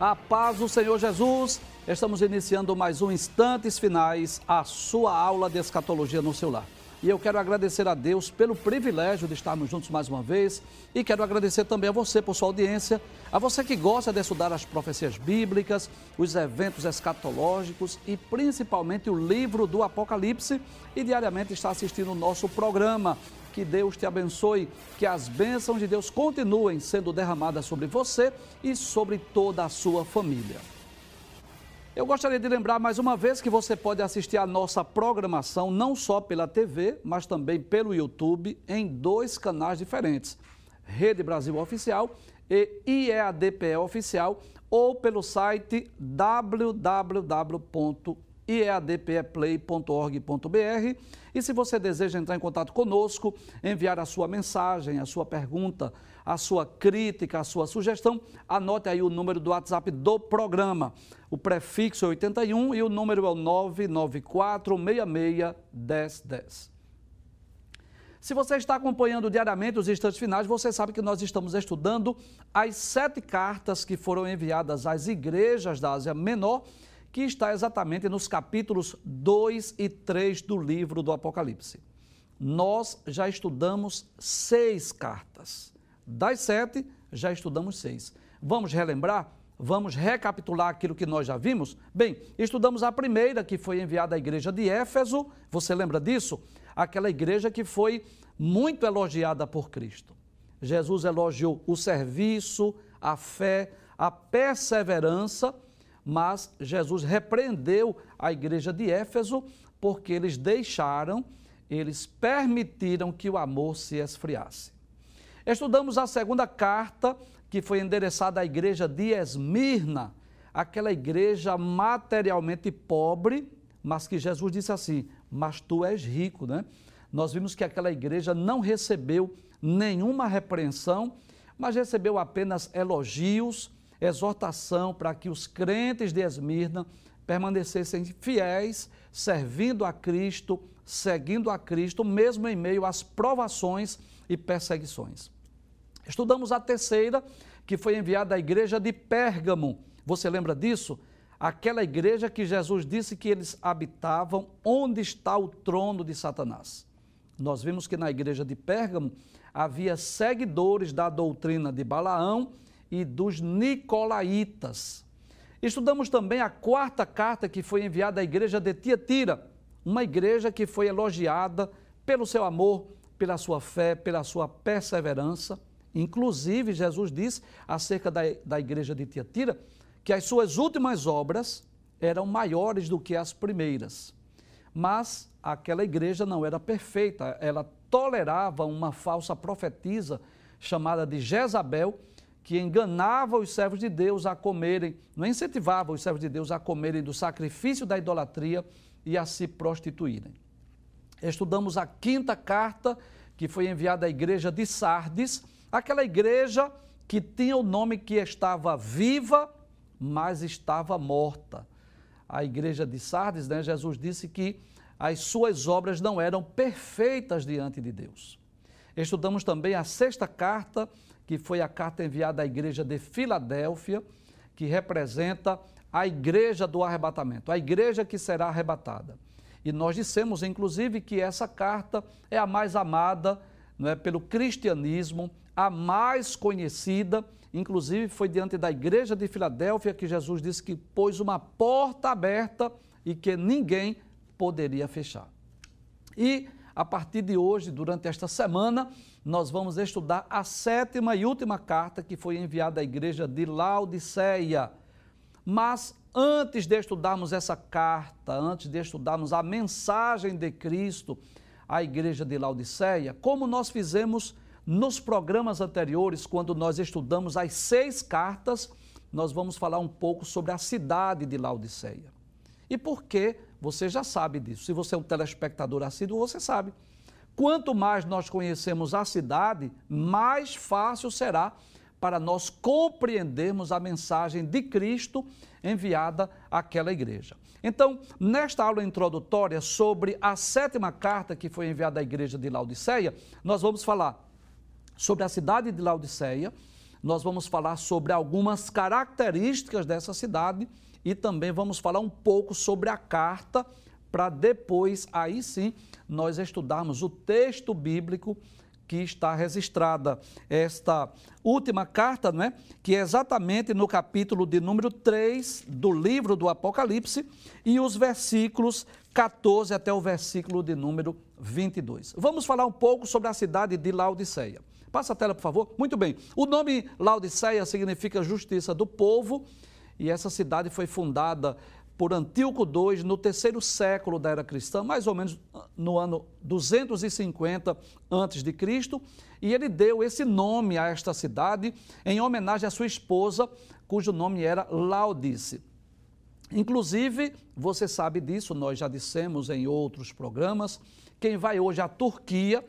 A paz do Senhor Jesus. Estamos iniciando mais um Instantes Finais, a sua aula de escatologia no celular. E eu quero agradecer a Deus pelo privilégio de estarmos juntos mais uma vez. E quero agradecer também a você por sua audiência, a você que gosta de estudar as profecias bíblicas, os eventos escatológicos e principalmente o livro do Apocalipse e diariamente está assistindo o nosso programa. Que Deus te abençoe, que as bênçãos de Deus continuem sendo derramadas sobre você e sobre toda a sua família. Eu gostaria de lembrar mais uma vez que você pode assistir a nossa programação não só pela TV, mas também pelo YouTube em dois canais diferentes: Rede Brasil Oficial e IEADPE Oficial, ou pelo site www iadpeplay.org.br. E se você deseja entrar em contato conosco, enviar a sua mensagem, a sua pergunta, a sua crítica, a sua sugestão, anote aí o número do WhatsApp do programa. O prefixo é 81 e o número é o 994661010. Se você está acompanhando diariamente os instantes finais, você sabe que nós estamos estudando as sete cartas que foram enviadas às igrejas da Ásia Menor que está exatamente nos capítulos 2 e 3 do livro do Apocalipse. Nós já estudamos seis cartas. Das sete, já estudamos seis. Vamos relembrar? Vamos recapitular aquilo que nós já vimos? Bem, estudamos a primeira, que foi enviada à igreja de Éfeso. Você lembra disso? Aquela igreja que foi muito elogiada por Cristo. Jesus elogiou o serviço, a fé, a perseverança mas Jesus repreendeu a igreja de Éfeso porque eles deixaram, eles permitiram que o amor se esfriasse. Estudamos a segunda carta que foi endereçada à igreja de Esmirna, aquela igreja materialmente pobre, mas que Jesus disse assim: Mas tu és rico, né? Nós vimos que aquela igreja não recebeu nenhuma repreensão, mas recebeu apenas elogios, exortação para que os crentes de Esmirna permanecessem fiéis, servindo a Cristo, seguindo a Cristo, mesmo em meio às provações e perseguições. Estudamos a terceira, que foi enviada à igreja de Pérgamo. Você lembra disso? Aquela igreja que Jesus disse que eles habitavam, onde está o trono de Satanás. Nós vimos que na igreja de Pérgamo havia seguidores da doutrina de Balaão e dos Nicolaítas. Estudamos também a quarta carta que foi enviada à igreja de Tiatira, uma igreja que foi elogiada pelo seu amor, pela sua fé, pela sua perseverança. Inclusive, Jesus disse acerca da, da igreja de Tiatira que as suas últimas obras eram maiores do que as primeiras. Mas aquela igreja não era perfeita, ela tolerava uma falsa profetisa chamada de Jezabel, que enganava os servos de Deus a comerem, não incentivava os servos de Deus a comerem do sacrifício da idolatria e a se prostituírem. Estudamos a quinta carta que foi enviada à igreja de Sardes, aquela igreja que tinha o nome que estava viva, mas estava morta. A igreja de Sardes, né, Jesus disse que as suas obras não eram perfeitas diante de Deus. Estudamos também a sexta carta que foi a carta enviada à igreja de Filadélfia, que representa a igreja do arrebatamento, a igreja que será arrebatada. E nós dissemos, inclusive, que essa carta é a mais amada não é, pelo cristianismo, a mais conhecida, inclusive foi diante da igreja de Filadélfia que Jesus disse que pôs uma porta aberta e que ninguém poderia fechar. E a partir de hoje, durante esta semana, nós vamos estudar a sétima e última carta que foi enviada à igreja de Laodiceia. Mas antes de estudarmos essa carta, antes de estudarmos a mensagem de Cristo à igreja de Laodiceia, como nós fizemos nos programas anteriores, quando nós estudamos as seis cartas, nós vamos falar um pouco sobre a cidade de Laodiceia. E por que? Você já sabe disso. Se você é um telespectador assíduo, você sabe. Quanto mais nós conhecemos a cidade, mais fácil será para nós compreendermos a mensagem de Cristo enviada àquela igreja. Então, nesta aula introdutória sobre a sétima carta que foi enviada à igreja de Laodiceia, nós vamos falar sobre a cidade de Laodiceia, nós vamos falar sobre algumas características dessa cidade e também vamos falar um pouco sobre a carta, para depois, aí sim, nós estudarmos o texto bíblico que está registrada esta última carta, não é? que é exatamente no capítulo de número 3 do livro do Apocalipse e os versículos 14 até o versículo de número 22. Vamos falar um pouco sobre a cidade de Laodiceia. Passa a tela, por favor. Muito bem. O nome Laodiceia significa justiça do povo e essa cidade foi fundada por Antíoco II no terceiro século da era cristã, mais ou menos no ano 250 a.C., e ele deu esse nome a esta cidade em homenagem à sua esposa, cujo nome era Laudice. Inclusive, você sabe disso, nós já dissemos em outros programas, quem vai hoje à Turquia,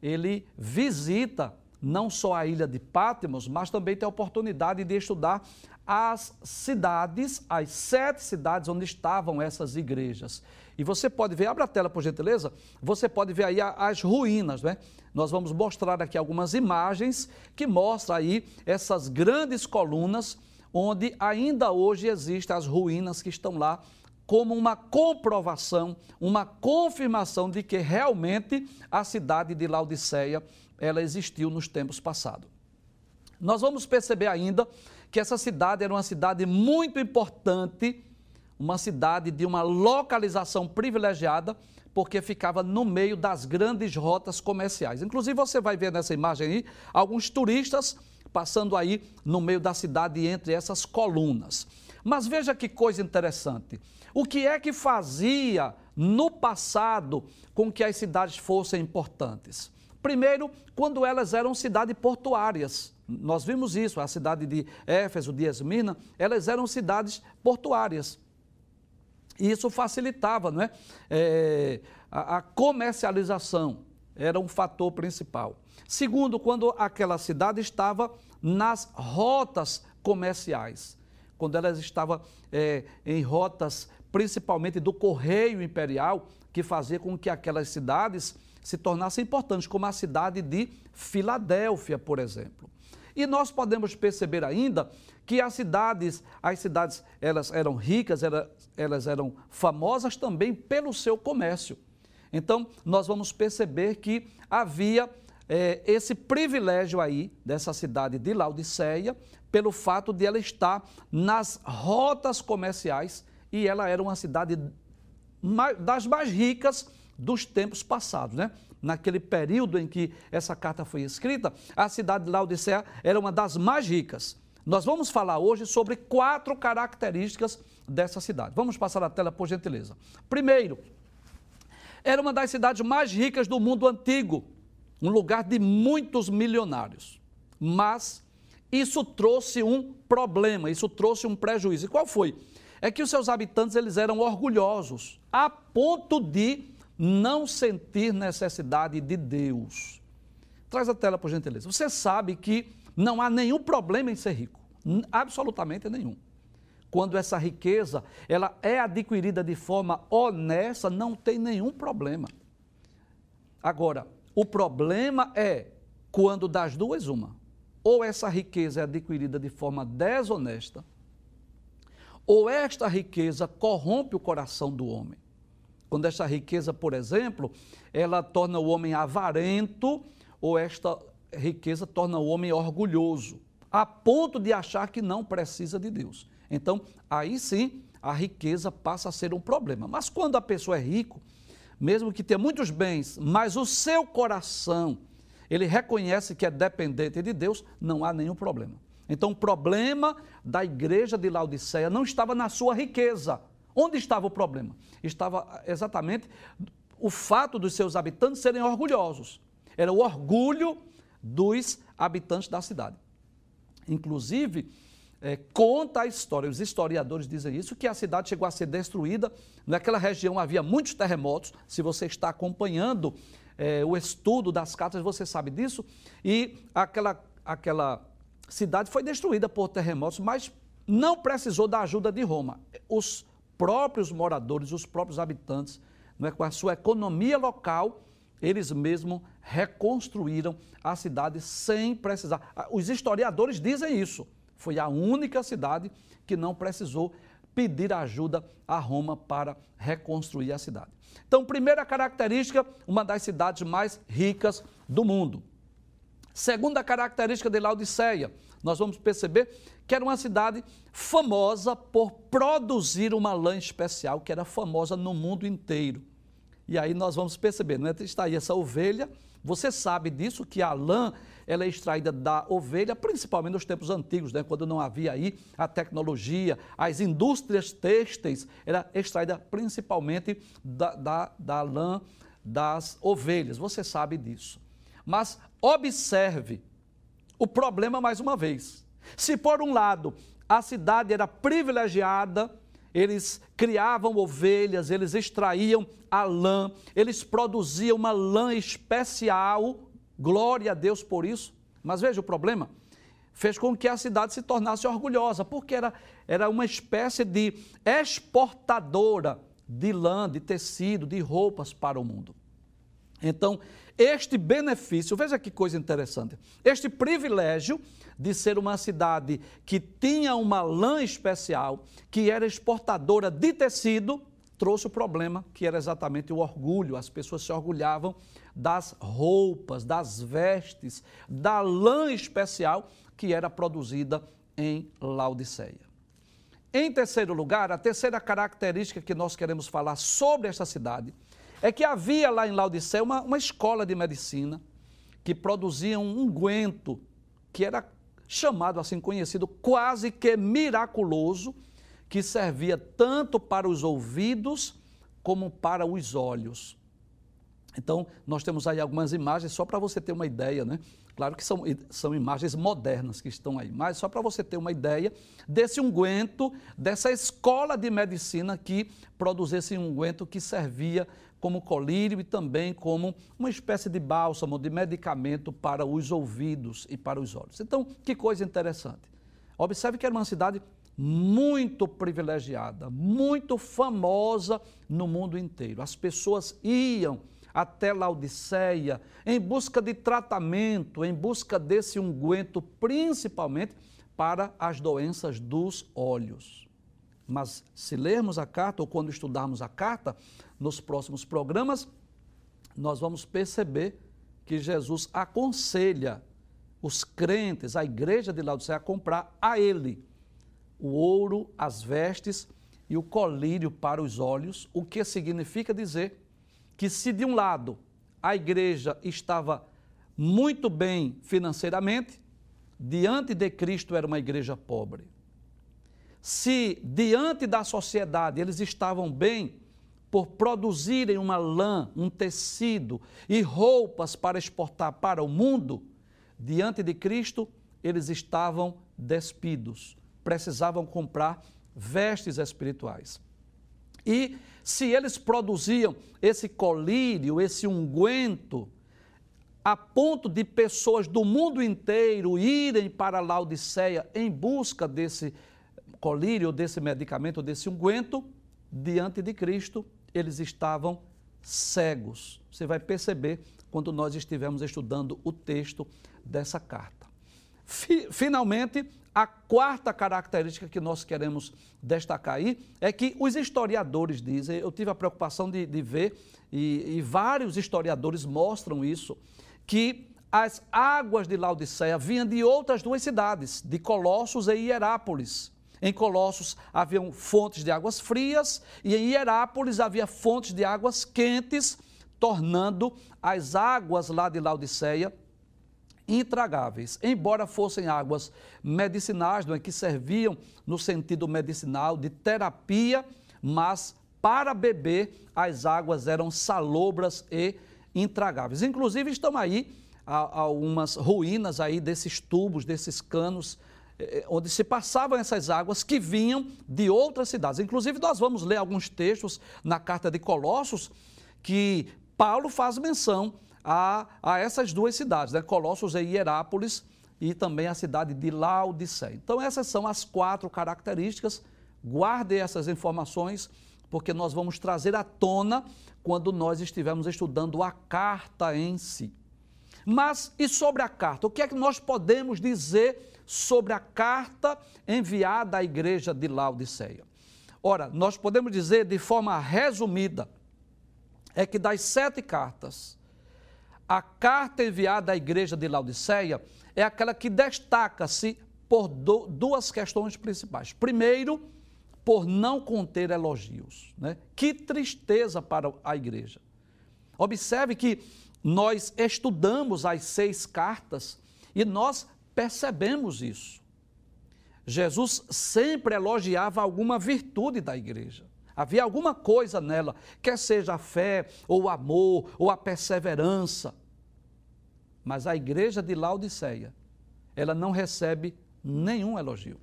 ele visita não só a ilha de Patmos, mas também tem a oportunidade de estudar as cidades, as sete cidades onde estavam essas igrejas. E você pode ver, abre a tela por gentileza, você pode ver aí as ruínas, né? Nós vamos mostrar aqui algumas imagens que mostram aí essas grandes colunas onde ainda hoje existem as ruínas que estão lá como uma comprovação, uma confirmação de que realmente a cidade de Laodiceia ela existiu nos tempos passados. Nós vamos perceber ainda que essa cidade era uma cidade muito importante, uma cidade de uma localização privilegiada, porque ficava no meio das grandes rotas comerciais. Inclusive, você vai ver nessa imagem aí alguns turistas passando aí no meio da cidade entre essas colunas. Mas veja que coisa interessante. O que é que fazia no passado com que as cidades fossem importantes? Primeiro, quando elas eram cidades portuárias. Nós vimos isso, a cidade de Éfeso, de Esmina, elas eram cidades portuárias. E isso facilitava não é? é a, a comercialização, era um fator principal. Segundo, quando aquela cidade estava nas rotas comerciais, quando elas estavam é, em rotas principalmente do correio imperial, que fazia com que aquelas cidades se tornassem importantes, como a cidade de Filadélfia, por exemplo. E nós podemos perceber ainda que as cidades, as cidades, elas eram ricas, elas, elas eram famosas também pelo seu comércio. Então, nós vamos perceber que havia é, esse privilégio aí dessa cidade de Laodiceia, pelo fato de ela estar nas rotas comerciais e ela era uma cidade das mais ricas dos tempos passados, né? Naquele período em que essa carta foi escrita, a cidade de Laodicea era uma das mais ricas. Nós vamos falar hoje sobre quatro características dessa cidade. Vamos passar a tela, por gentileza. Primeiro, era uma das cidades mais ricas do mundo antigo, um lugar de muitos milionários. Mas isso trouxe um problema, isso trouxe um prejuízo. E qual foi? É que os seus habitantes eles eram orgulhosos, a ponto de não sentir necessidade de Deus. Traz a tela, por gentileza. Você sabe que não há nenhum problema em ser rico, absolutamente nenhum. Quando essa riqueza ela é adquirida de forma honesta, não tem nenhum problema. Agora, o problema é quando das duas uma, ou essa riqueza é adquirida de forma desonesta, ou esta riqueza corrompe o coração do homem. Quando esta riqueza, por exemplo, ela torna o homem avarento, ou esta riqueza torna o homem orgulhoso, a ponto de achar que não precisa de Deus. Então, aí sim, a riqueza passa a ser um problema. Mas quando a pessoa é rico, mesmo que tenha muitos bens, mas o seu coração, ele reconhece que é dependente de Deus, não há nenhum problema. Então, o problema da igreja de Laodiceia não estava na sua riqueza, Onde estava o problema? Estava exatamente o fato dos seus habitantes serem orgulhosos. Era o orgulho dos habitantes da cidade. Inclusive, é, conta a história, os historiadores dizem isso, que a cidade chegou a ser destruída. Naquela região havia muitos terremotos. Se você está acompanhando é, o estudo das cartas, você sabe disso. E aquela, aquela cidade foi destruída por terremotos, mas não precisou da ajuda de Roma. Os próprios moradores, os próprios habitantes, não é, com a sua economia local, eles mesmos reconstruíram a cidade sem precisar. Os historiadores dizem isso. Foi a única cidade que não precisou pedir ajuda a Roma para reconstruir a cidade. Então, primeira característica, uma das cidades mais ricas do mundo. Segunda característica de Laodiceia, nós vamos perceber que era uma cidade famosa por produzir uma lã especial, que era famosa no mundo inteiro. E aí nós vamos perceber, não é? está aí essa ovelha, você sabe disso, que a lã ela é extraída da ovelha, principalmente nos tempos antigos, né? quando não havia aí a tecnologia, as indústrias têxteis, era extraída principalmente da, da, da lã das ovelhas, você sabe disso. Mas observe o problema mais uma vez. Se por um lado a cidade era privilegiada, eles criavam ovelhas, eles extraíam a lã, eles produziam uma lã especial, glória a Deus por isso. Mas veja o problema, fez com que a cidade se tornasse orgulhosa, porque era, era uma espécie de exportadora de lã, de tecido, de roupas para o mundo. Então, este benefício, veja que coisa interessante, este privilégio de ser uma cidade que tinha uma lã especial, que era exportadora de tecido, trouxe o problema que era exatamente o orgulho. As pessoas se orgulhavam das roupas, das vestes, da lã especial que era produzida em Laodiceia. Em terceiro lugar, a terceira característica que nós queremos falar sobre esta cidade é que havia lá em Laodiceia uma, uma escola de medicina que produzia um unguento que era chamado assim conhecido, quase que miraculoso, que servia tanto para os ouvidos como para os olhos. Então, nós temos aí algumas imagens, só para você ter uma ideia, né? Claro que são, são imagens modernas que estão aí, mas só para você ter uma ideia desse unguento, dessa escola de medicina que produzia esse unguento que servia como colírio e também como uma espécie de bálsamo, de medicamento para os ouvidos e para os olhos. Então, que coisa interessante. Observe que era uma cidade muito privilegiada, muito famosa no mundo inteiro. As pessoas iam até Laodiceia em busca de tratamento, em busca desse unguento, principalmente para as doenças dos olhos. Mas se lermos a carta ou quando estudarmos a carta, nos próximos programas, nós vamos perceber que Jesus aconselha os crentes, a igreja de Laodiceia, a comprar a ele o ouro, as vestes e o colírio para os olhos, o que significa dizer que se de um lado a igreja estava muito bem financeiramente, diante de Cristo era uma igreja pobre. Se diante da sociedade eles estavam bem por produzirem uma lã, um tecido e roupas para exportar para o mundo, diante de Cristo eles estavam despidos, precisavam comprar vestes espirituais. E se eles produziam esse colírio, esse unguento, a ponto de pessoas do mundo inteiro irem para Laodiceia em busca desse colírio, desse medicamento, desse unguento, diante de Cristo, eles estavam cegos. Você vai perceber quando nós estivermos estudando o texto dessa carta. Finalmente, a quarta característica que nós queremos destacar aí é que os historiadores dizem, eu tive a preocupação de, de ver, e, e vários historiadores mostram isso, que as águas de Laodiceia vinham de outras duas cidades, de Colossos e Hierápolis. Em Colossos haviam fontes de águas frias e em Hierápolis havia fontes de águas quentes, tornando as águas lá de Laodiceia intragáveis, embora fossem águas medicinais, não é, que serviam no sentido medicinal de terapia, mas para beber as águas eram salobras e intragáveis. Inclusive estão aí algumas ruínas aí desses tubos, desses canos onde se passavam essas águas que vinham de outras cidades. Inclusive nós vamos ler alguns textos na carta de Colossos que Paulo faz menção a, a essas duas cidades, né? Colossos e Hierápolis, e também a cidade de Laodiceia. Então, essas são as quatro características. Guarde essas informações. porque nós vamos trazer à tona quando nós estivermos estudando a carta em si. Mas e sobre a carta? O que é que nós podemos dizer sobre a carta enviada à igreja de Laodiceia? Ora, nós podemos dizer de forma resumida é que das sete cartas, a carta enviada à igreja de Laodiceia é aquela que destaca-se por duas questões principais. Primeiro, por não conter elogios. Né? Que tristeza para a igreja. Observe que nós estudamos as seis cartas e nós percebemos isso. Jesus sempre elogiava alguma virtude da igreja. Havia alguma coisa nela, quer seja a fé, ou o amor, ou a perseverança. Mas a igreja de Laodiceia, ela não recebe nenhum elogio.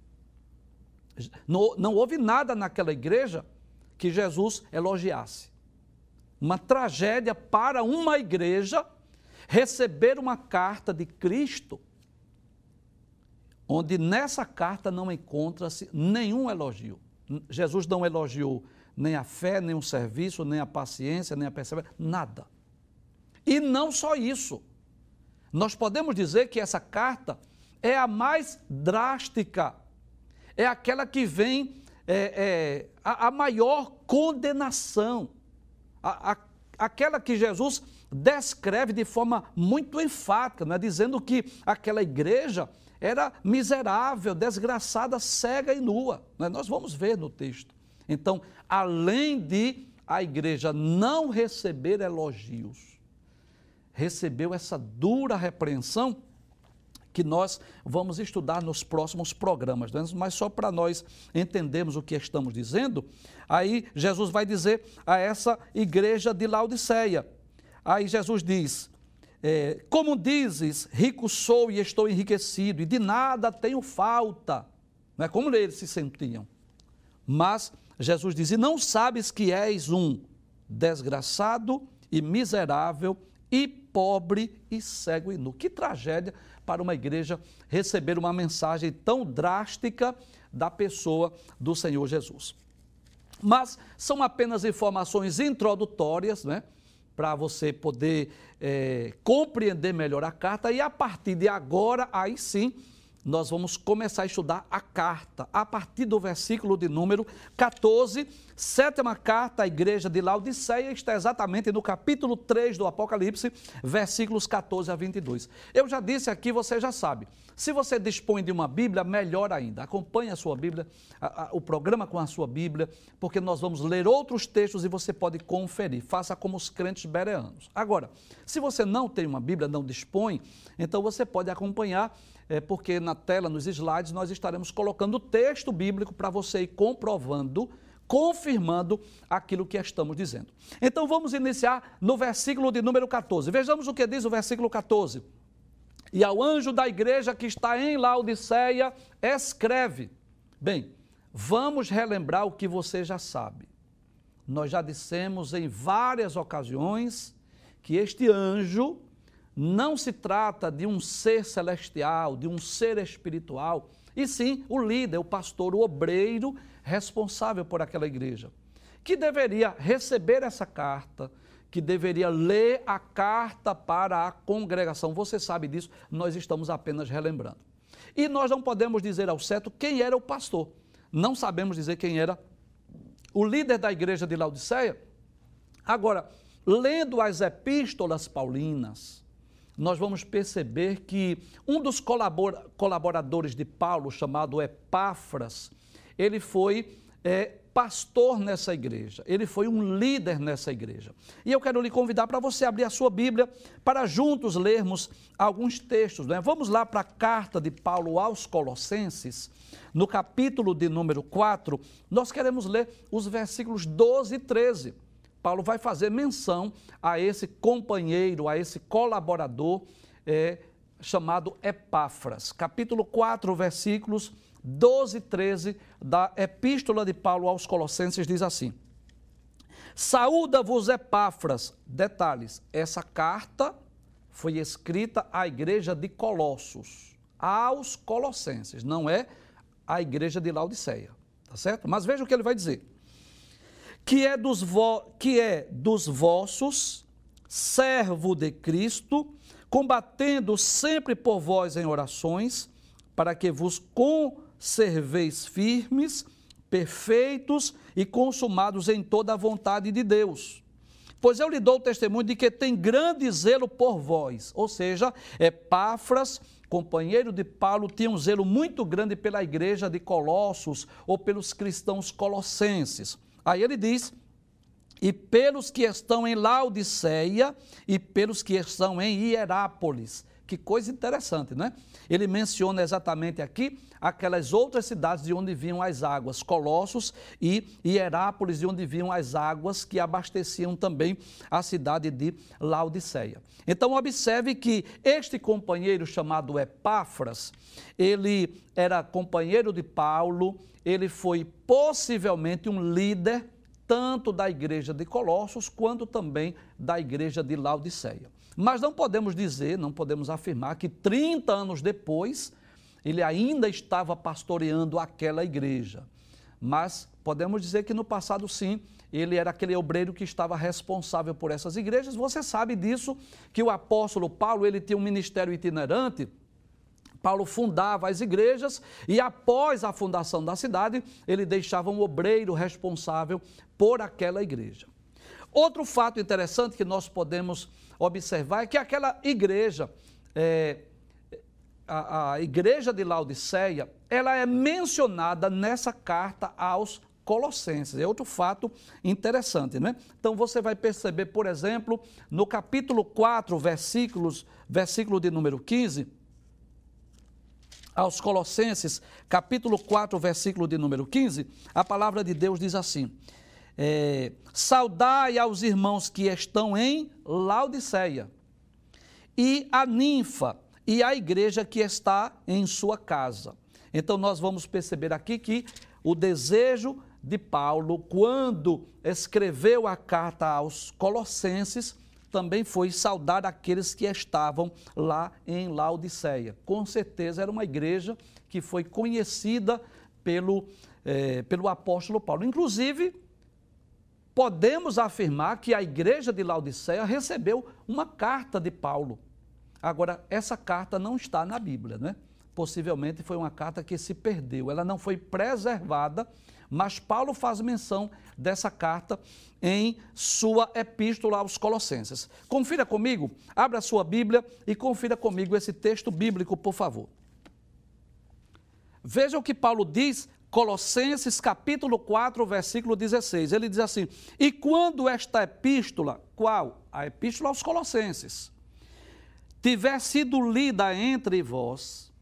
Não, não houve nada naquela igreja que Jesus elogiasse. Uma tragédia para uma igreja receber uma carta de Cristo, onde nessa carta não encontra-se nenhum elogio. Jesus não elogiou nem a fé, nem o serviço, nem a paciência, nem a perseverança, nada. E não só isso. Nós podemos dizer que essa carta é a mais drástica é aquela que vem é, é, a, a, maior condenação, a, a, aquela que Jesus descreve de forma muito enfática, né? dizendo que aquela igreja era miserável, desgraçada, cega e nua. Né? Nós vamos ver no texto. Então, além de a igreja não receber elogios, recebeu essa dura repreensão que nós vamos estudar nos próximos programas, né? mas só para nós entendermos o que estamos dizendo, aí Jesus vai dizer a essa igreja de Laodiceia. Aí Jesus diz: é, Como dizes, rico sou e estou enriquecido, e de nada tenho falta. Não é como eles se sentiam. Mas Jesus diz: E não sabes que és um desgraçado e miserável e pobre e cego e nu. Que tragédia para uma igreja receber uma mensagem tão drástica da pessoa do Senhor Jesus. Mas são apenas informações introdutórias, né? Para você poder é, compreender melhor a carta, e a partir de agora, aí sim, nós vamos começar a estudar a carta, a partir do versículo de número 14, sétima carta à igreja de Laodiceia, está exatamente no capítulo 3 do Apocalipse, versículos 14 a 22. Eu já disse aqui, você já sabe. Se você dispõe de uma Bíblia, melhor ainda. Acompanhe a sua Bíblia, a, a, o programa com a sua Bíblia, porque nós vamos ler outros textos e você pode conferir. Faça como os crentes bereanos. Agora, se você não tem uma Bíblia, não dispõe, então você pode acompanhar é, porque na tela, nos slides, nós estaremos colocando o texto bíblico para você ir comprovando, confirmando aquilo que estamos dizendo. Então vamos iniciar no versículo de número 14. Vejamos o que diz o versículo 14. E ao anjo da igreja que está em Laodiceia, escreve. Bem, vamos relembrar o que você já sabe. Nós já dissemos em várias ocasiões que este anjo não se trata de um ser celestial, de um ser espiritual, e sim o líder, o pastor, o obreiro responsável por aquela igreja, que deveria receber essa carta, que deveria ler a carta para a congregação. Você sabe disso, nós estamos apenas relembrando. E nós não podemos dizer ao certo quem era o pastor. Não sabemos dizer quem era o líder da igreja de Laodiceia. Agora, lendo as epístolas paulinas, nós vamos perceber que um dos colaboradores de Paulo, chamado Epáfras, ele foi é, pastor nessa igreja, ele foi um líder nessa igreja. E eu quero lhe convidar para você abrir a sua Bíblia para juntos lermos alguns textos. Né? Vamos lá para a carta de Paulo aos Colossenses, no capítulo de número 4, nós queremos ler os versículos 12 e 13. Paulo vai fazer menção a esse companheiro, a esse colaborador é, chamado Epáfras. Capítulo 4, versículos 12 e 13 da Epístola de Paulo aos Colossenses diz assim: Saúda-vos, Epáfras. Detalhes: essa carta foi escrita à igreja de Colossos, aos Colossenses, não é a igreja de Laodiceia, tá certo? Mas veja o que ele vai dizer que é dos, vo, que é dos vossos, servo de Cristo, combatendo sempre por vós em orações, para que vos conserveis firmes, perfeitos e consumados em toda a vontade de Deus. Pois eu lhe dou o testemunho de que tem grande zelo por vós. Ou seja, Epáfras, companheiro de Paulo, tinha um zelo muito grande pela igreja de Colossos ou pelos cristãos colossenses. Aí ele diz: e pelos que estão em Laodiceia e pelos que estão em Hierápolis. Que coisa interessante, não é? Ele menciona exatamente aqui aquelas outras cidades de onde vinham as águas, Colossos e Hierápolis, de onde vinham as águas que abasteciam também a cidade de Laodiceia. Então, observe que este companheiro chamado Epáfras, ele era companheiro de Paulo, ele foi possivelmente um líder tanto da igreja de Colossos quanto também da igreja de Laodiceia. Mas não podemos dizer, não podemos afirmar que 30 anos depois ele ainda estava pastoreando aquela igreja. Mas podemos dizer que no passado, sim, ele era aquele obreiro que estava responsável por essas igrejas. Você sabe disso, que o apóstolo Paulo, ele tinha um ministério itinerante. Paulo fundava as igrejas e após a fundação da cidade, ele deixava um obreiro responsável por aquela igreja. Outro fato interessante que nós podemos observar é que aquela igreja, é, a, a igreja de Laodiceia, ela é mencionada nessa carta aos Colossenses. É outro fato interessante, né? Então você vai perceber, por exemplo, no capítulo 4, versículos, versículo de número 15, aos Colossenses, capítulo 4, versículo de número 15, a palavra de Deus diz assim: é, saudai aos irmãos que estão em Laodiceia, e a ninfa, e a igreja que está em sua casa. Então, nós vamos perceber aqui que o desejo de Paulo, quando escreveu a carta aos Colossenses, também foi saudar aqueles que estavam lá em Laodiceia. Com certeza era uma igreja que foi conhecida pelo, eh, pelo apóstolo Paulo. Inclusive, podemos afirmar que a igreja de Laodiceia recebeu uma carta de Paulo. Agora, essa carta não está na Bíblia, né? Possivelmente foi uma carta que se perdeu, ela não foi preservada, mas Paulo faz menção dessa carta em sua epístola aos Colossenses. Confira comigo, abra a sua Bíblia e confira comigo esse texto bíblico, por favor. Veja o que Paulo diz Colossenses capítulo 4, versículo 16. Ele diz assim: E quando esta epístola, qual? A epístola aos Colossenses, tiver sido lida entre vós,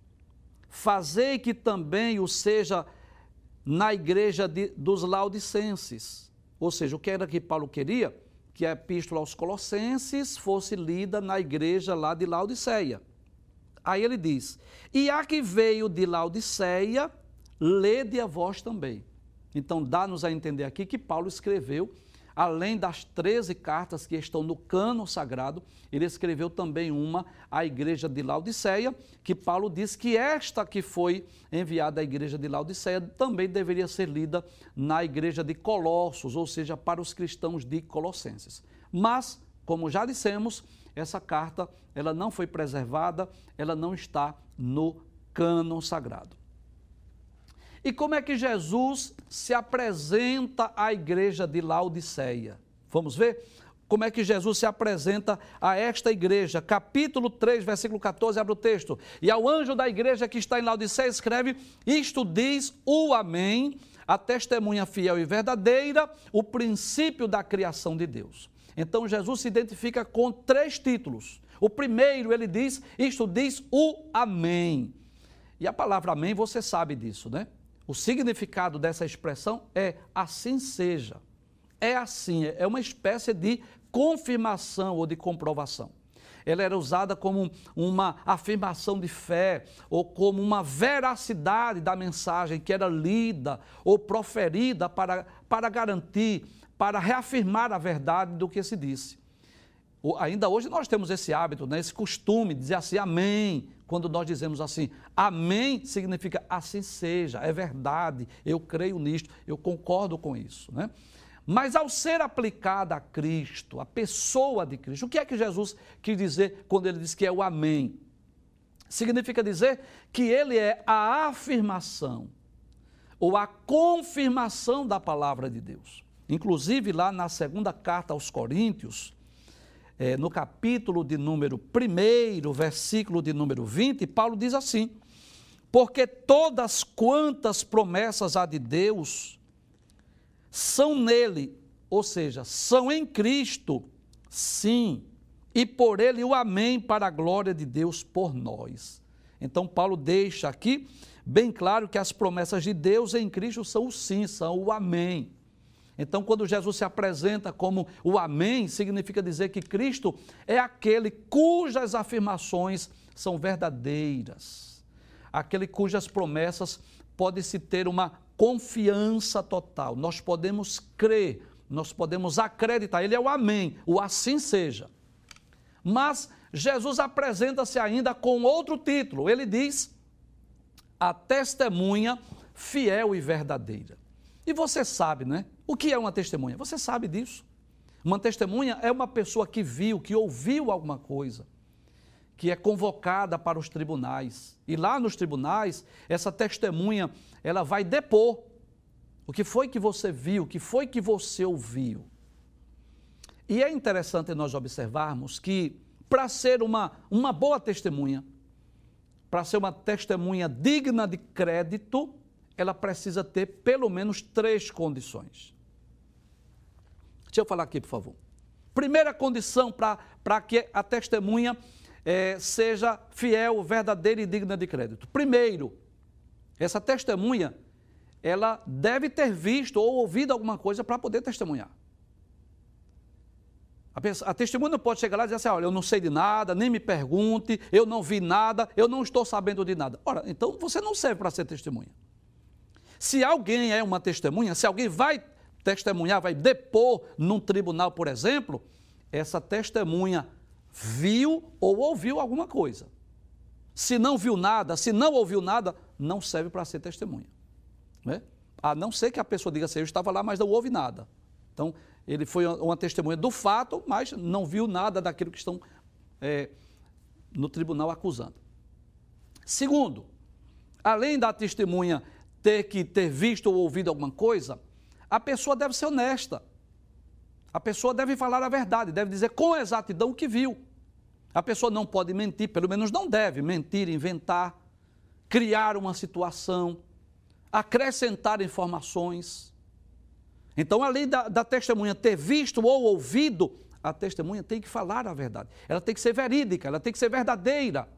fazei que também o seja na igreja de, dos Laodicenses. Ou seja, o que era que Paulo queria? Que a epístola aos Colossenses fosse lida na igreja lá de Laodiceia. Aí ele diz: E a que veio de Laodiceia, lede a vós também. Então, dá-nos a entender aqui que Paulo escreveu, além das 13 cartas que estão no cano sagrado, ele escreveu também uma à igreja de Laodiceia, que Paulo diz que esta que foi enviada à igreja de Laodiceia também deveria ser lida na igreja de Colossos, ou seja, para os cristãos de Colossenses. Mas, como já dissemos, essa carta ela não foi preservada, ela não está no cano sagrado. E como é que Jesus se apresenta à igreja de Laodiceia? Vamos ver? Como é que Jesus se apresenta a esta igreja? Capítulo 3, versículo 14, abre o texto. E ao anjo da igreja que está em Laodiceia escreve: Isto diz o Amém, a testemunha fiel e verdadeira, o princípio da criação de Deus. Então Jesus se identifica com três títulos. O primeiro, ele diz: Isto diz o Amém. E a palavra Amém, você sabe disso, né? O significado dessa expressão é assim seja. É assim, é uma espécie de confirmação ou de comprovação. Ela era usada como uma afirmação de fé ou como uma veracidade da mensagem que era lida ou proferida para, para garantir, para reafirmar a verdade do que se disse. Ainda hoje nós temos esse hábito, né, esse costume de dizer assim, amém, quando nós dizemos assim, amém, significa assim seja, é verdade, eu creio nisto, eu concordo com isso. Né? Mas ao ser aplicada a Cristo, a pessoa de Cristo, o que é que Jesus quis dizer quando ele diz que é o Amém? Significa dizer que ele é a afirmação ou a confirmação da palavra de Deus. Inclusive, lá na segunda carta aos Coríntios, é, no capítulo de número 1, versículo de número 20, Paulo diz assim: Porque todas quantas promessas há de Deus são nele, ou seja, são em Cristo, sim, e por ele o Amém para a glória de Deus por nós. Então, Paulo deixa aqui bem claro que as promessas de Deus em Cristo são o sim, são o Amém. Então, quando Jesus se apresenta como o Amém, significa dizer que Cristo é aquele cujas afirmações são verdadeiras, aquele cujas promessas pode-se ter uma confiança total. Nós podemos crer, nós podemos acreditar. Ele é o Amém, o assim seja. Mas Jesus apresenta-se ainda com outro título. Ele diz: a testemunha fiel e verdadeira. E você sabe, né? O que é uma testemunha? Você sabe disso. Uma testemunha é uma pessoa que viu, que ouviu alguma coisa, que é convocada para os tribunais. E lá nos tribunais, essa testemunha, ela vai depor o que foi que você viu, o que foi que você ouviu. E é interessante nós observarmos que, para ser uma, uma boa testemunha, para ser uma testemunha digna de crédito, ela precisa ter pelo menos três condições. Deixa eu falar aqui, por favor. Primeira condição para que a testemunha é, seja fiel, verdadeira e digna de crédito. Primeiro, essa testemunha, ela deve ter visto ou ouvido alguma coisa para poder testemunhar. A, pessoa, a testemunha pode chegar lá e dizer assim: olha, eu não sei de nada, nem me pergunte, eu não vi nada, eu não estou sabendo de nada. Ora, então você não serve para ser testemunha. Se alguém é uma testemunha, se alguém vai testemunhar, vai depor num tribunal, por exemplo, essa testemunha viu ou ouviu alguma coisa. Se não viu nada, se não ouviu nada, não serve para ser testemunha. Né? A não ser que a pessoa diga assim: eu estava lá, mas não houve nada. Então, ele foi uma testemunha do fato, mas não viu nada daquilo que estão é, no tribunal acusando. Segundo, além da testemunha ter que ter visto ou ouvido alguma coisa, a pessoa deve ser honesta. A pessoa deve falar a verdade, deve dizer com exatidão o que viu. A pessoa não pode mentir, pelo menos não deve mentir, inventar, criar uma situação, acrescentar informações. Então, além da, da testemunha ter visto ou ouvido, a testemunha tem que falar a verdade. Ela tem que ser verídica, ela tem que ser verdadeira.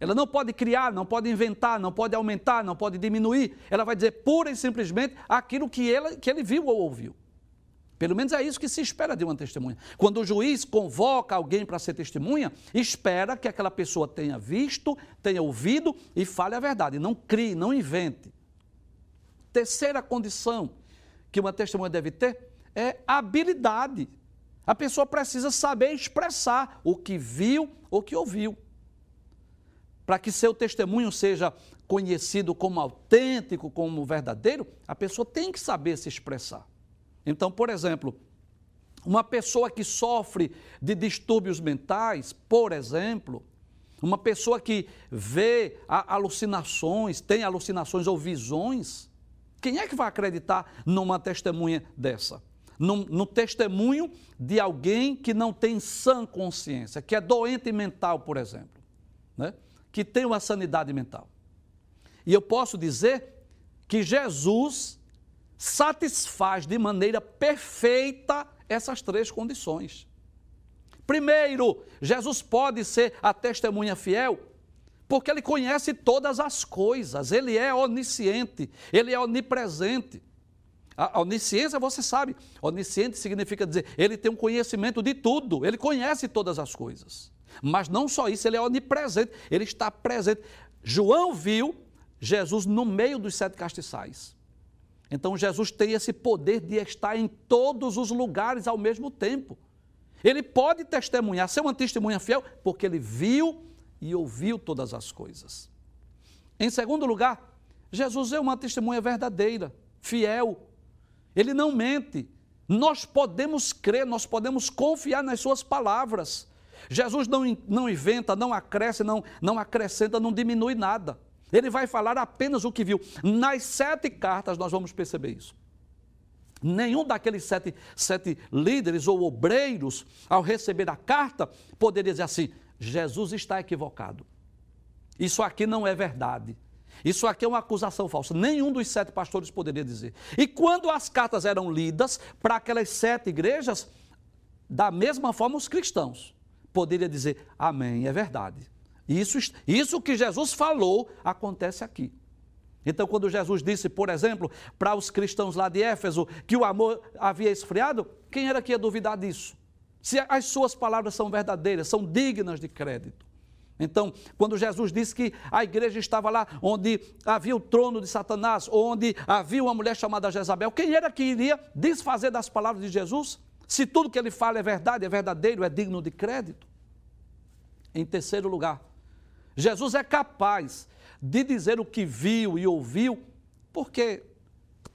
Ela não pode criar, não pode inventar, não pode aumentar, não pode diminuir. Ela vai dizer pura e simplesmente aquilo que, ela, que ele viu ou ouviu. Pelo menos é isso que se espera de uma testemunha. Quando o juiz convoca alguém para ser testemunha, espera que aquela pessoa tenha visto, tenha ouvido e fale a verdade. Não crie, não invente. Terceira condição que uma testemunha deve ter é habilidade. A pessoa precisa saber expressar o que viu ou que ouviu. Para que seu testemunho seja conhecido como autêntico, como verdadeiro, a pessoa tem que saber se expressar. Então, por exemplo, uma pessoa que sofre de distúrbios mentais, por exemplo, uma pessoa que vê alucinações, tem alucinações ou visões, quem é que vai acreditar numa testemunha dessa? No, no, testemunho de alguém que não tem sã consciência, que é doente mental, por exemplo, né? Que tem uma sanidade mental. E eu posso dizer que Jesus satisfaz de maneira perfeita essas três condições. Primeiro, Jesus pode ser a testemunha fiel porque ele conhece todas as coisas, ele é onisciente, ele é onipresente. A onisciência, você sabe, onisciente significa dizer, ele tem um conhecimento de tudo, ele conhece todas as coisas. Mas não só isso, ele é onipresente, ele está presente. João viu Jesus no meio dos sete castiçais. Então Jesus tem esse poder de estar em todos os lugares ao mesmo tempo. Ele pode testemunhar, ser uma testemunha fiel, porque ele viu e ouviu todas as coisas. Em segundo lugar, Jesus é uma testemunha verdadeira, fiel. Ele não mente. Nós podemos crer, nós podemos confiar nas suas palavras. Jesus não, não inventa, não acresce, não, não acrescenta, não diminui nada. Ele vai falar apenas o que viu. Nas sete cartas nós vamos perceber isso. Nenhum daqueles sete, sete líderes ou obreiros, ao receber a carta, poderia dizer assim: Jesus está equivocado. Isso aqui não é verdade. Isso aqui é uma acusação falsa. Nenhum dos sete pastores poderia dizer. E quando as cartas eram lidas para aquelas sete igrejas, da mesma forma os cristãos poderiam dizer: Amém, é verdade. Isso, isso que Jesus falou acontece aqui. Então, quando Jesus disse, por exemplo, para os cristãos lá de Éfeso que o amor havia esfriado, quem era que ia duvidar disso? Se as suas palavras são verdadeiras, são dignas de crédito. Então, quando Jesus disse que a igreja estava lá onde havia o trono de Satanás, onde havia uma mulher chamada Jezabel, quem era que iria desfazer das palavras de Jesus? Se tudo que ele fala é verdade, é verdadeiro, é digno de crédito. Em terceiro lugar, Jesus é capaz de dizer o que viu e ouviu, porque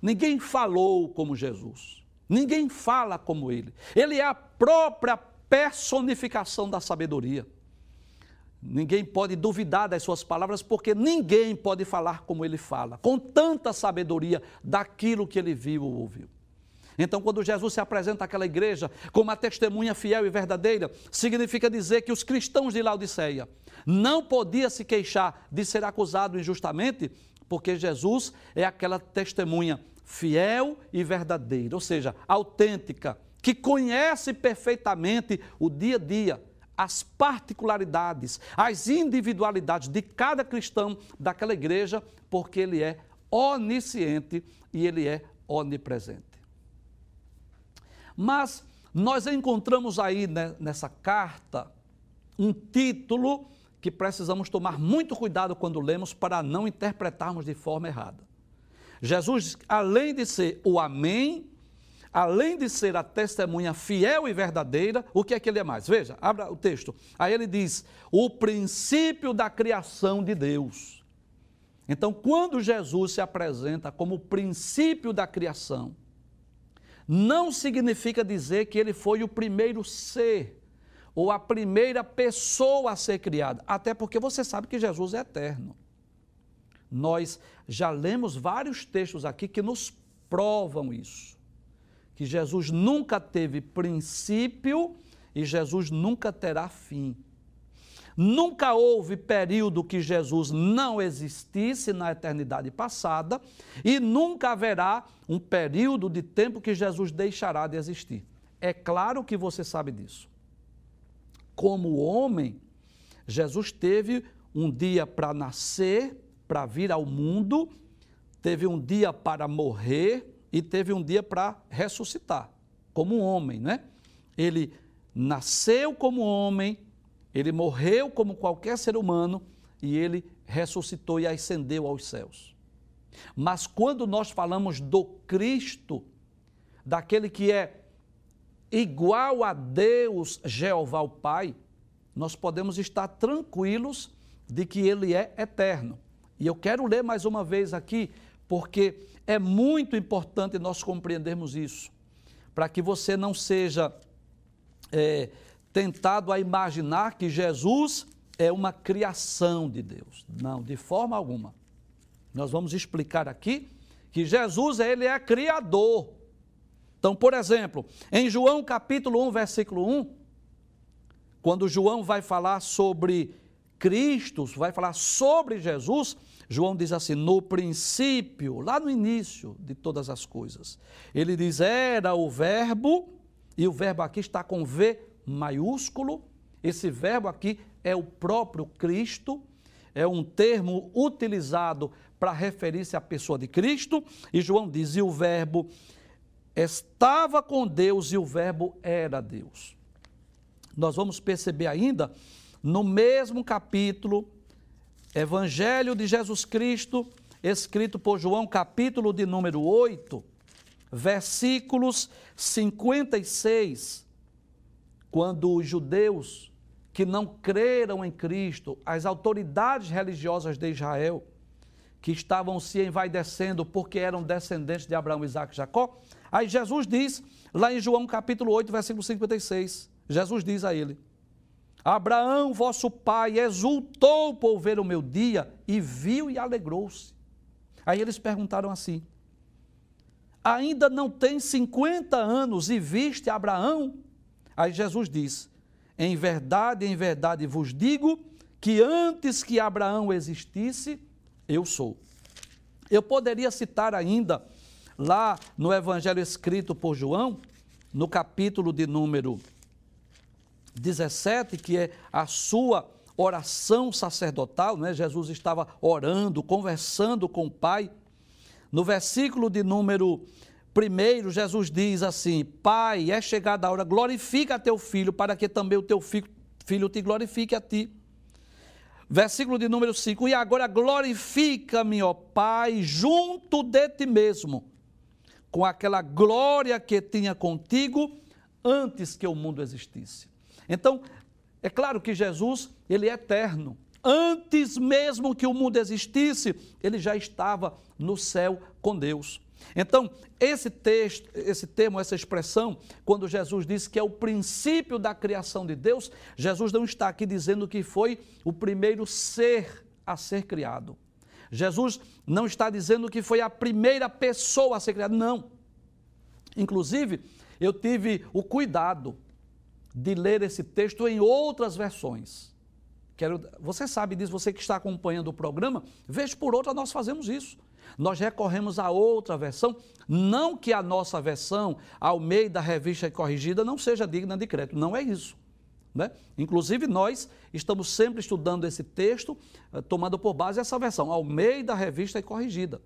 ninguém falou como Jesus, ninguém fala como ele. Ele é a própria personificação da sabedoria. Ninguém pode duvidar das suas palavras, porque ninguém pode falar como ele fala, com tanta sabedoria daquilo que ele viu ou ouviu. Então, quando Jesus se apresenta àquela igreja como uma testemunha fiel e verdadeira, significa dizer que os cristãos de Laodiceia não podiam se queixar de ser acusado injustamente, porque Jesus é aquela testemunha fiel e verdadeira, ou seja, autêntica, que conhece perfeitamente o dia a dia as particularidades, as individualidades de cada cristão daquela igreja, porque ele é onisciente e ele é onipresente. Mas nós encontramos aí né, nessa carta um título que precisamos tomar muito cuidado quando lemos para não interpretarmos de forma errada. Jesus, além de ser o Amém, além de ser a testemunha fiel e verdadeira, o que é que ele é mais? Veja, abra o texto. Aí ele diz: o princípio da criação de Deus. Então, quando Jesus se apresenta como o princípio da criação, não significa dizer que ele foi o primeiro ser ou a primeira pessoa a ser criada, até porque você sabe que Jesus é eterno. Nós já lemos vários textos aqui que nos provam isso que Jesus nunca teve princípio e Jesus nunca terá fim. Nunca houve período que Jesus não existisse na eternidade passada e nunca haverá um período de tempo que Jesus deixará de existir. É claro que você sabe disso. Como homem, Jesus teve um dia para nascer, para vir ao mundo, teve um dia para morrer, e teve um dia para ressuscitar, como homem, né? Ele nasceu como homem, ele morreu como qualquer ser humano e ele ressuscitou e ascendeu aos céus. Mas quando nós falamos do Cristo, daquele que é igual a Deus, Jeová o Pai, nós podemos estar tranquilos de que ele é eterno. E eu quero ler mais uma vez aqui, porque é muito importante nós compreendermos isso, para que você não seja é, tentado a imaginar que Jesus é uma criação de Deus. Não, de forma alguma. Nós vamos explicar aqui que Jesus ele é criador. Então, por exemplo, em João capítulo 1, versículo 1, quando João vai falar sobre Cristo, vai falar sobre Jesus, João diz assim: no princípio, lá no início de todas as coisas. Ele diz: era o Verbo, e o Verbo aqui está com V maiúsculo. Esse Verbo aqui é o próprio Cristo, é um termo utilizado para referir-se à pessoa de Cristo. E João diz: e o Verbo estava com Deus, e o Verbo era Deus. Nós vamos perceber ainda no mesmo capítulo Evangelho de Jesus Cristo, escrito por João, capítulo de número 8, versículos 56, quando os judeus que não creram em Cristo, as autoridades religiosas de Israel, que estavam se envaidecendo porque eram descendentes de Abraão, Isaac e Jacó. Aí Jesus diz, lá em João capítulo 8, versículo 56, Jesus diz a ele: Abraão, vosso pai, exultou por ver o meu dia e viu e alegrou-se. Aí eles perguntaram assim: Ainda não tem 50 anos e viste Abraão? Aí Jesus diz: Em verdade, em verdade vos digo que antes que Abraão existisse, eu sou. Eu poderia citar ainda lá no evangelho escrito por João, no capítulo de número 17, que é a sua oração sacerdotal, né? Jesus estava orando, conversando com o Pai. No versículo de número 1, Jesus diz assim: Pai, é chegada a hora, glorifica teu filho, para que também o teu filho te glorifique a ti. Versículo de número 5: E agora glorifica-me, ó Pai, junto de ti mesmo, com aquela glória que tinha contigo antes que o mundo existisse. Então, é claro que Jesus, ele é eterno. Antes mesmo que o mundo existisse, ele já estava no céu com Deus. Então, esse texto, esse termo, essa expressão, quando Jesus diz que é o princípio da criação de Deus, Jesus não está aqui dizendo que foi o primeiro ser a ser criado. Jesus não está dizendo que foi a primeira pessoa a ser criada, não. Inclusive, eu tive o cuidado de ler esse texto em outras versões. Quero, você sabe disso, você que está acompanhando o programa, vez por outra nós fazemos isso nós recorremos a outra versão, não que a nossa versão, ao meio da revista corrigida, não seja digna de crédito, não é isso. Né? Inclusive, nós estamos sempre estudando esse texto, eh, tomando por base essa versão, ao meio da revista corrigida.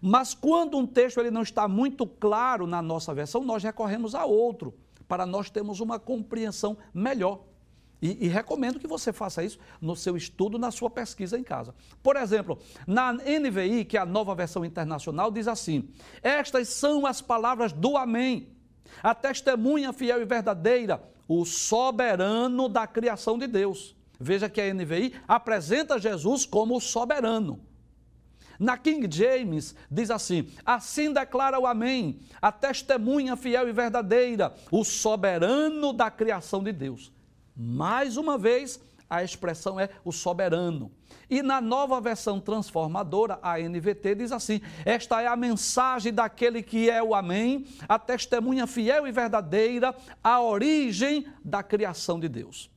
Mas quando um texto ele não está muito claro na nossa versão, nós recorremos a outro, para nós termos uma compreensão melhor. E, e, recomendo que você faça isso no seu estudo, na sua pesquisa em casa. Por exemplo, na NVI, que é a nova versão internacional, diz assim: Estas são as palavras do Amém, a testemunha fiel e verdadeira, o soberano da criação de Deus. Veja que a NVI apresenta Jesus como o soberano. Na King James diz assim: Assim declara o Amém, a testemunha fiel e verdadeira, o soberano da criação de Deus. Mais uma vez, a expressão é o soberano. E na nova versão transformadora, a NVT diz assim: Esta é a mensagem daquele que é o Amém, a testemunha fiel e verdadeira, a origem da criação de Deus.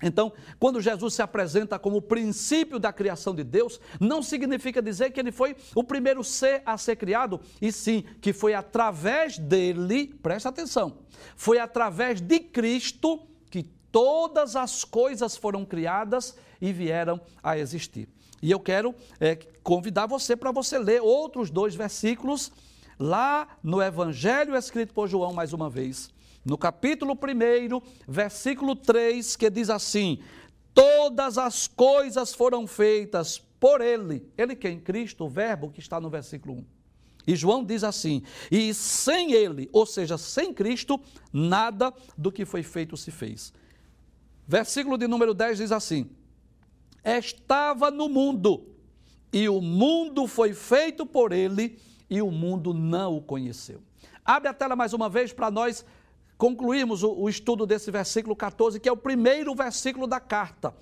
Então, quando Jesus se apresenta como o princípio da criação de Deus, não significa dizer que ele foi o primeiro ser a ser criado, e sim que foi através dele, presta atenção, foi através de Cristo todas as coisas foram criadas e vieram a existir. E eu quero é, convidar você para você ler outros dois versículos lá no Evangelho escrito por João, mais uma vez. No capítulo 1, versículo 3, que diz assim: Todas as coisas foram feitas por Ele. Ele quem? Cristo, o Verbo que está no versículo 1. E João diz assim: E sem Ele, ou seja, sem Cristo, nada do que foi feito se fez. Versículo de número 10 diz assim: Estava no mundo, e o mundo foi feito por ele, e o mundo não o conheceu. Abre a tela mais uma vez para nós concluirmos o, o estudo desse versículo 14, que é o primeiro versículo da carta.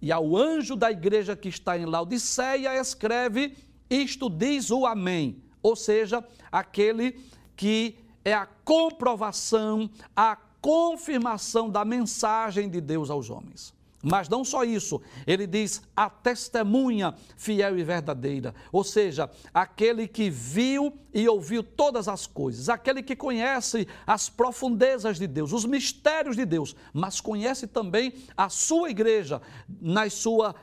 E ao anjo da igreja que está em Laodiceia, escreve: Isto diz o Amém, ou seja, aquele que é a comprovação, a confirmação da mensagem de Deus aos homens. Mas não só isso, ele diz a testemunha fiel e verdadeira, ou seja, aquele que viu e ouviu todas as coisas, aquele que conhece as profundezas de Deus, os mistérios de Deus, mas conhece também a sua igreja nas, sua,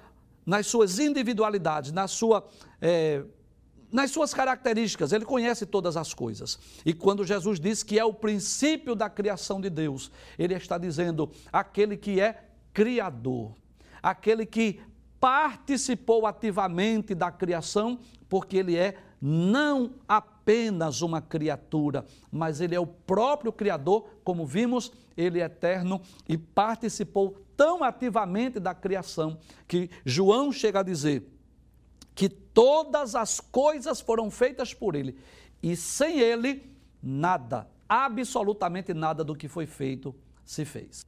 nas suas individualidades, na sua. É, nas suas características, ele conhece todas as coisas. E quando Jesus diz que é o princípio da criação de Deus, ele está dizendo aquele que é criador, aquele que participou ativamente da criação, porque ele é não apenas uma criatura, mas ele é o próprio Criador, como vimos, ele é eterno e participou tão ativamente da criação que João chega a dizer que todas as coisas foram feitas por ele e sem ele nada, absolutamente nada do que foi feito se fez.